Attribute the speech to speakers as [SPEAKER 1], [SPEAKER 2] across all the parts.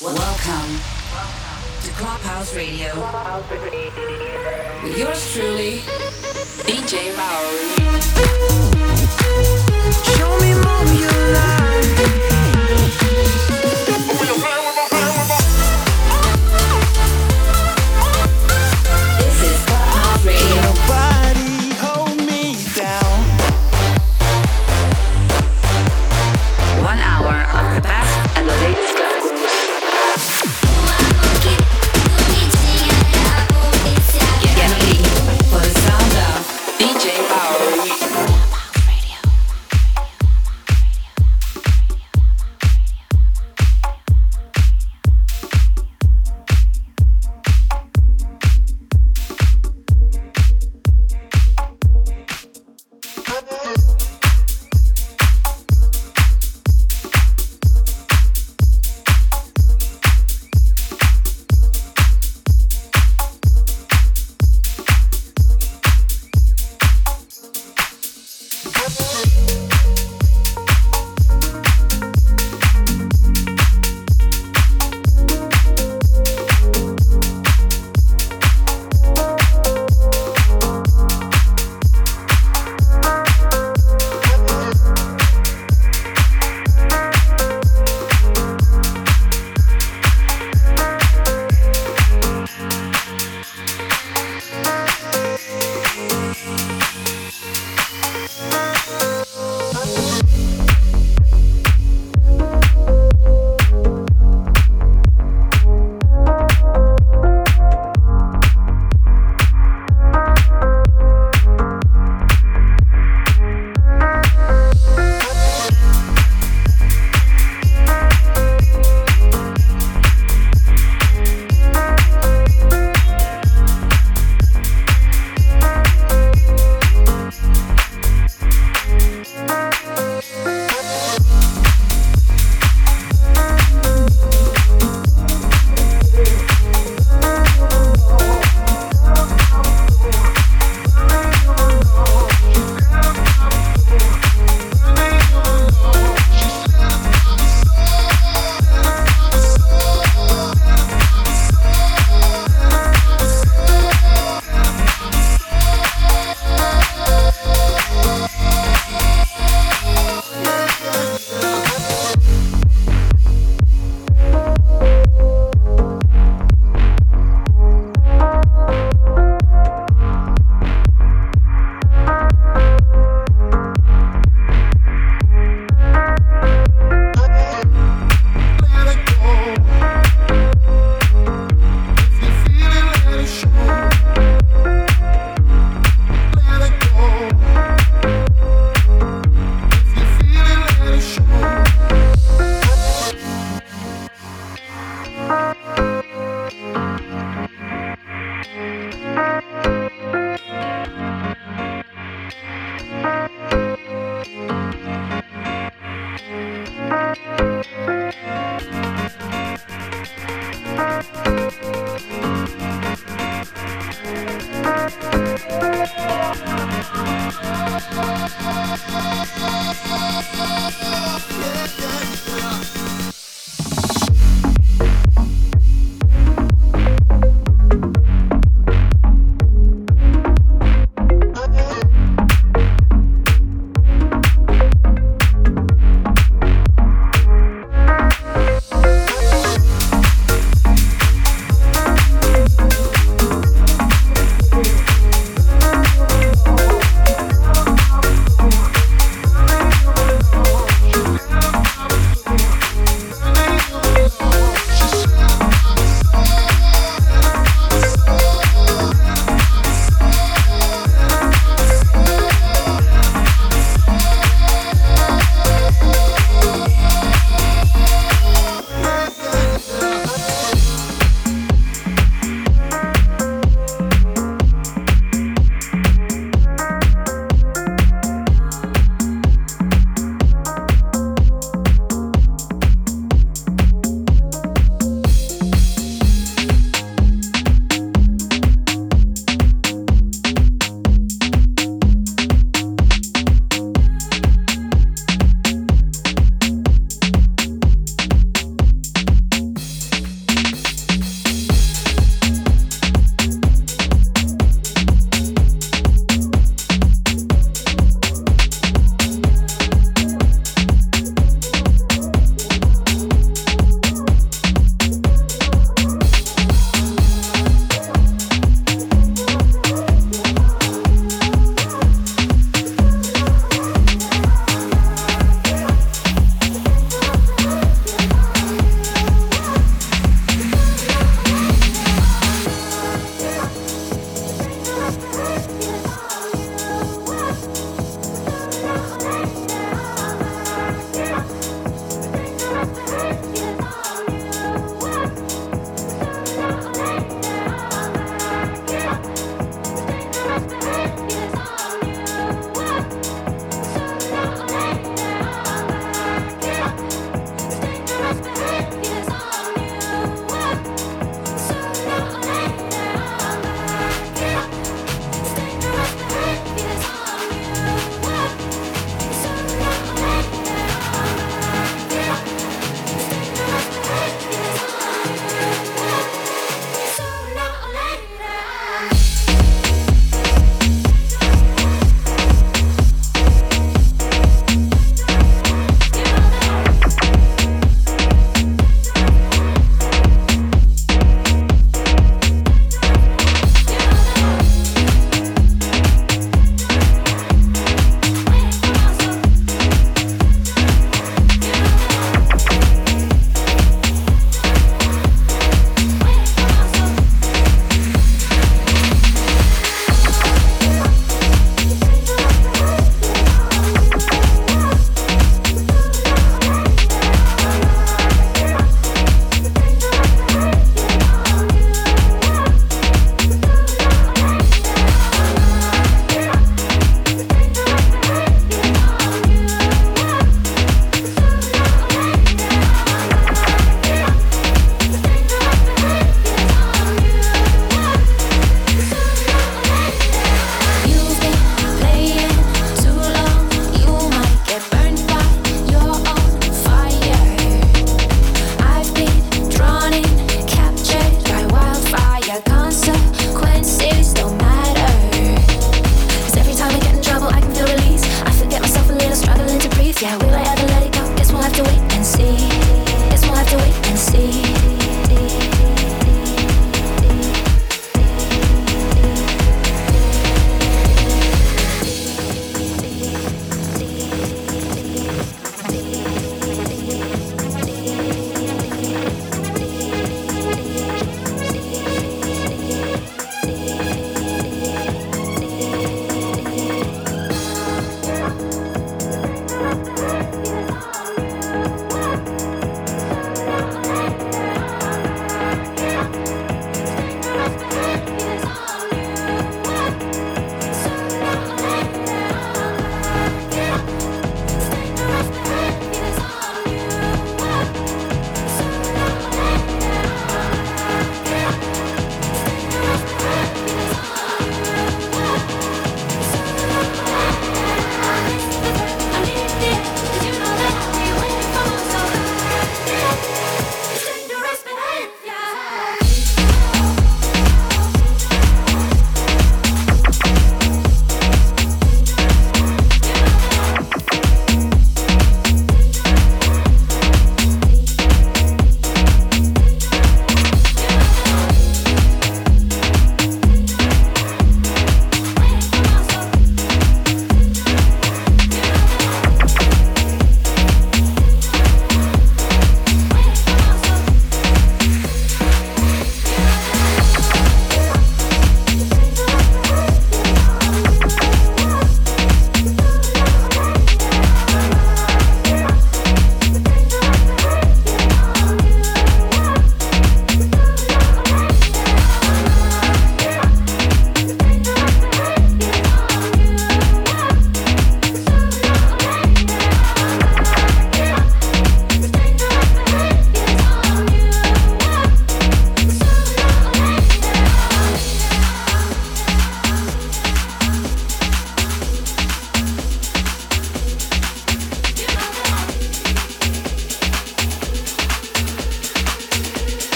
[SPEAKER 1] Welcome to Clubhouse Radio with yours truly, DJ Maori.
[SPEAKER 2] Show me more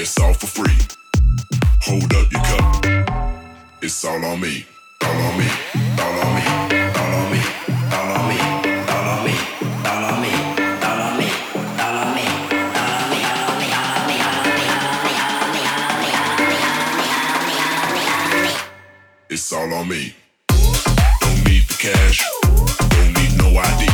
[SPEAKER 3] It's all for free. Hold up your cup. It's all on me. All on me. All on me. All on me. All on me. All on me. All on me. All on me. All on me. It's all on me. Don't need the cash. Don't need no ID.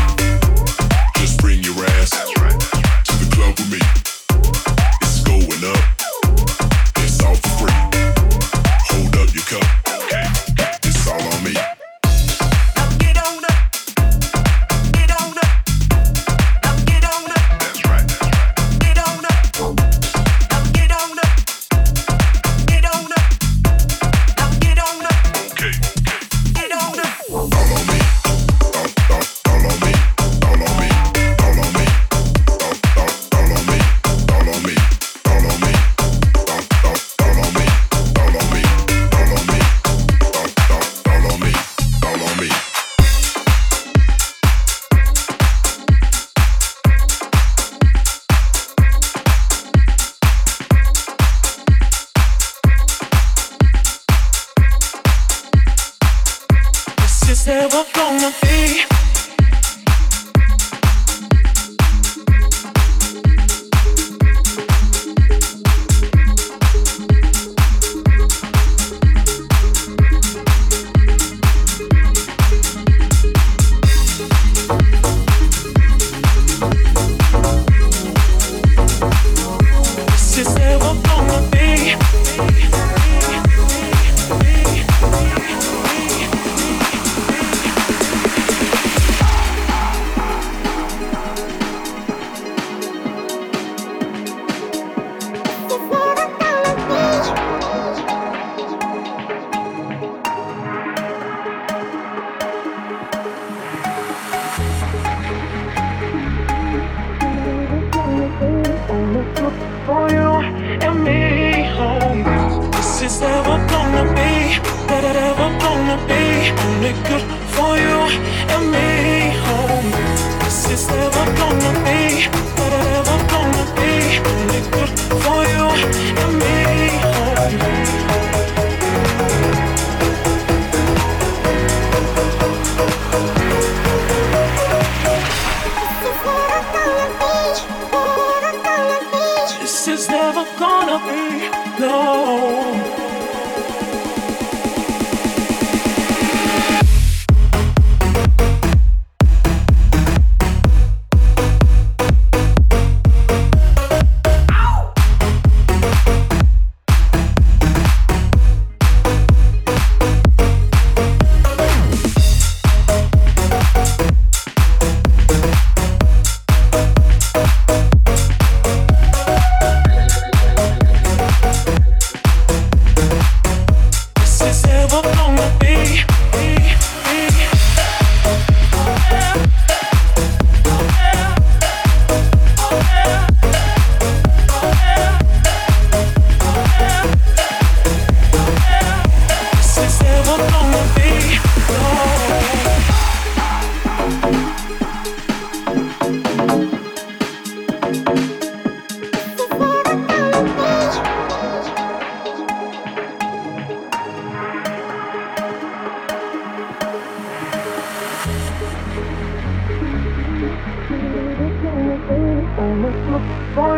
[SPEAKER 3] For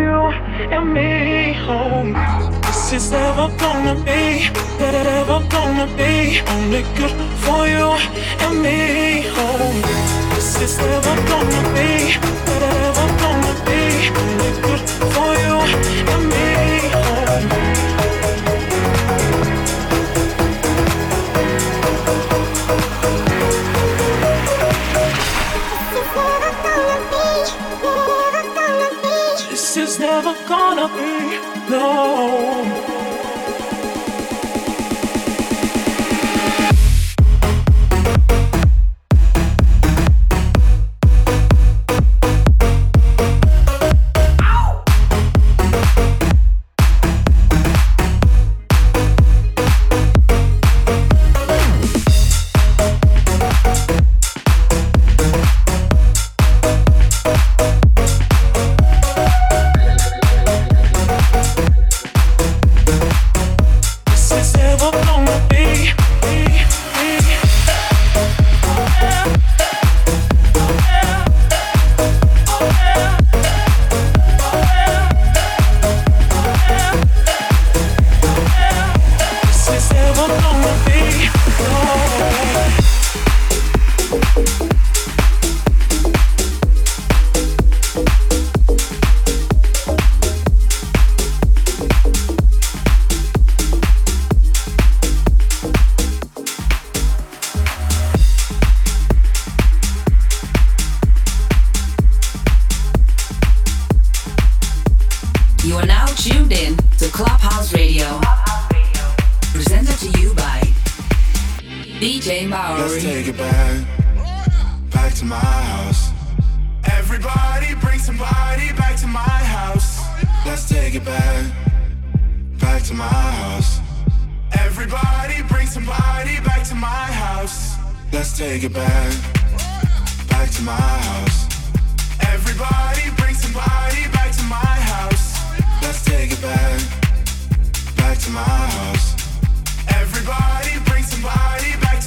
[SPEAKER 2] you and me. This is ever gonna be, ever gonna be only good for you and me home. This is never gonna be, no.
[SPEAKER 1] DJ Maori.
[SPEAKER 4] Let's take it back, back to my house. Everybody bring somebody back to my house. Let's take it back, back to my house. Everybody bring somebody back to my house. Let's take it
[SPEAKER 5] back, back to my house. Everybody bring somebody back to my
[SPEAKER 6] house. Let's take it back, back to my house. Everybody bring somebody back.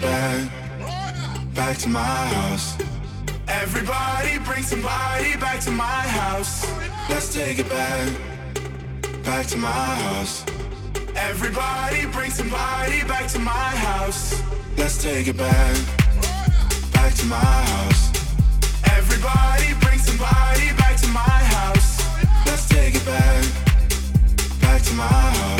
[SPEAKER 6] back, back to my house. Everybody bring somebody back to my house. Let's take it
[SPEAKER 7] back, back to my house. Everybody bring somebody back to my house. Let's take it back, back to my house. Everybody bring somebody back to my house. Let's take it
[SPEAKER 6] back, back to my house.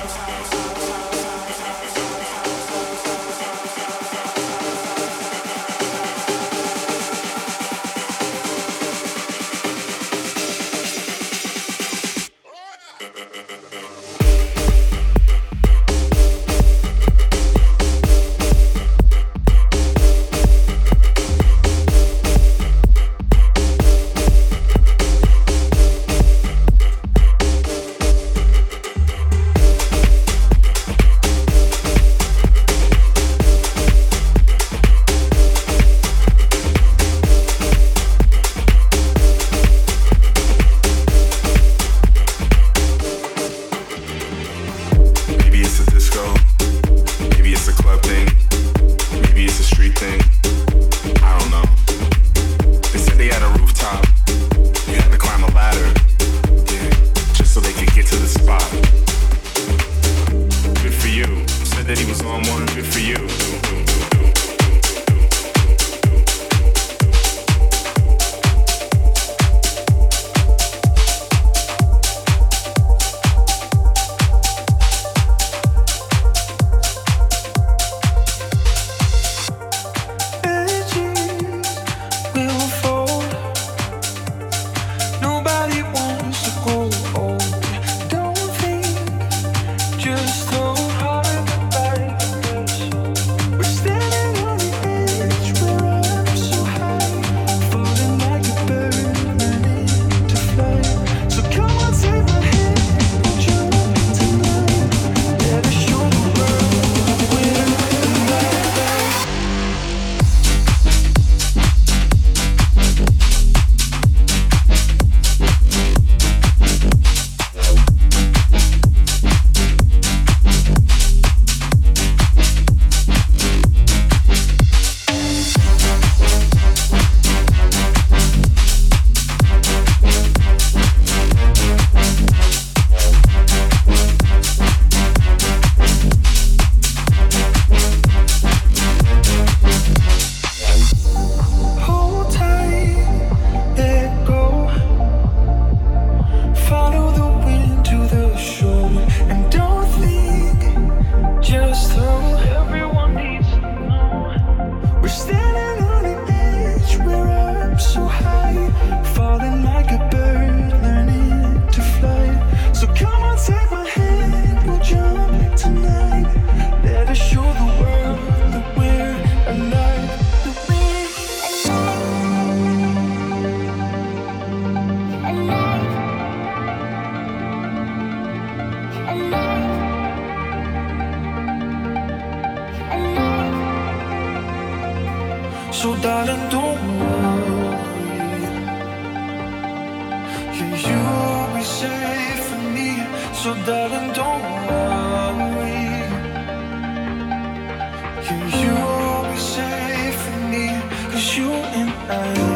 [SPEAKER 6] darling, don't worry. Yeah, you'll be safe for me, so darling, don't worry. Yeah, you'll be safe for me, cause you
[SPEAKER 1] and I.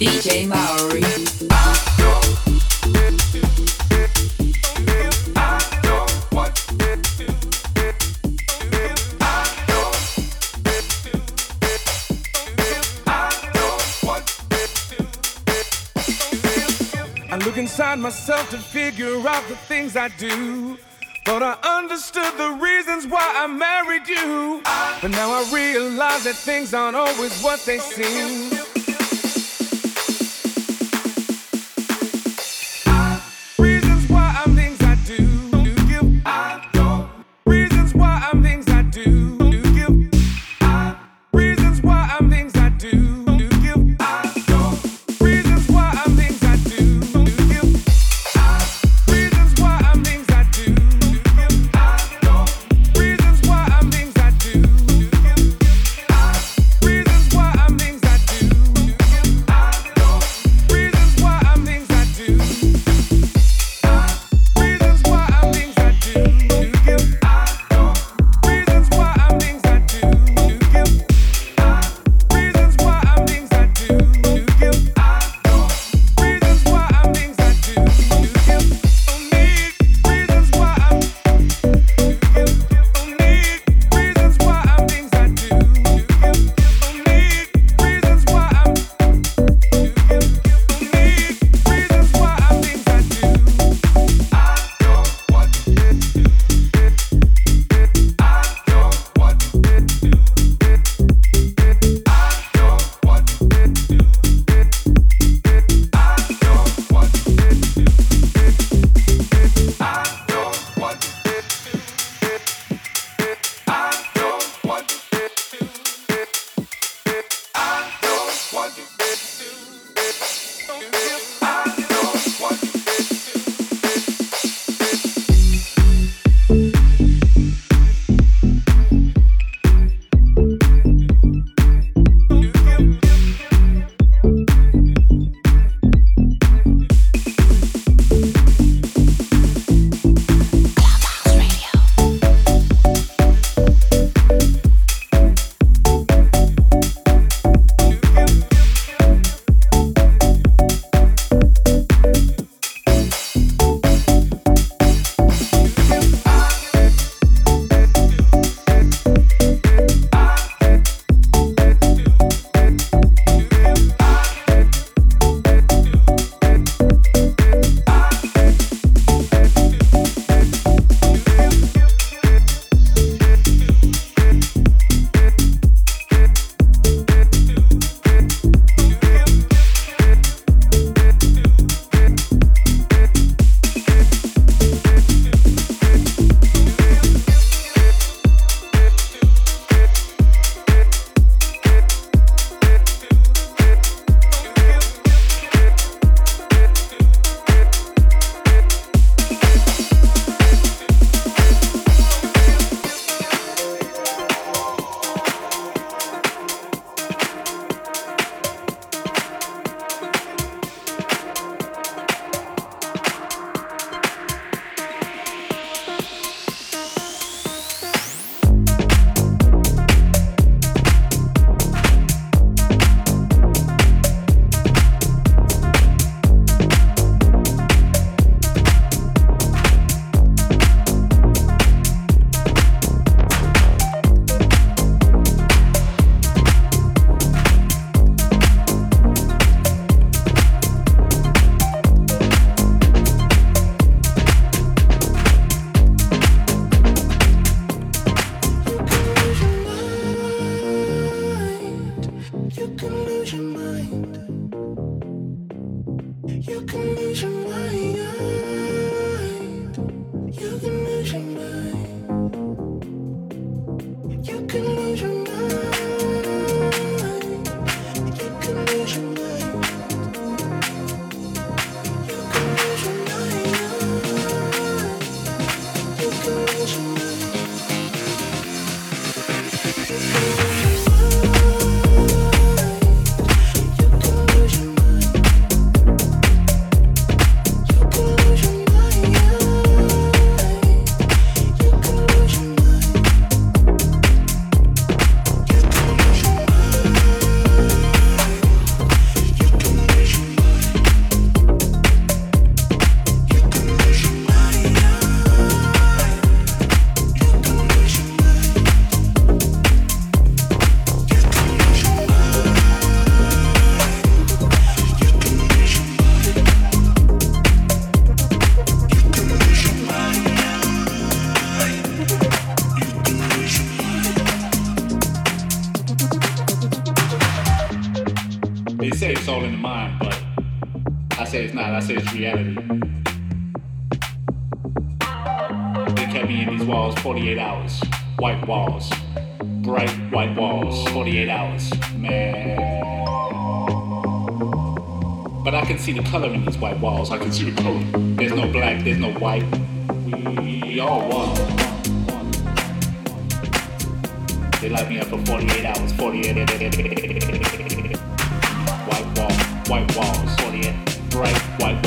[SPEAKER 1] DJ Maori.
[SPEAKER 8] I look inside myself to figure out the things I do. Thought I understood the reasons why I married you. But now I realize that things aren't always what they seem.
[SPEAKER 9] color in these white walls. I can see the color. There's no black, there's no white. We, all one. They locked me up for 48 hours, 48. White wall, white walls, 48. Bright white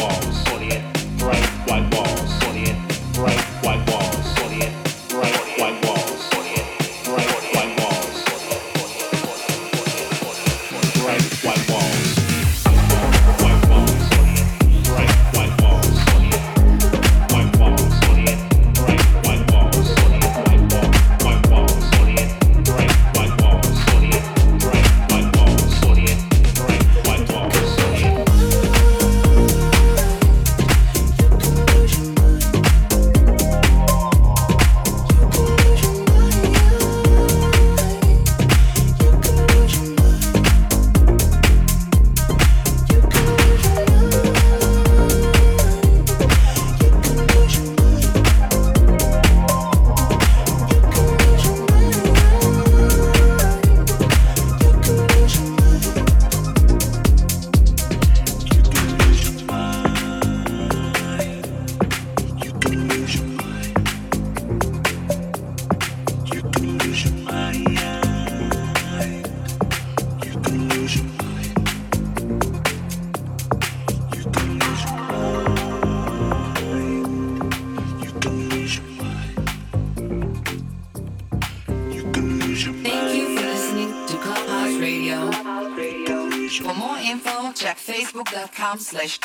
[SPEAKER 1] patreon.com slash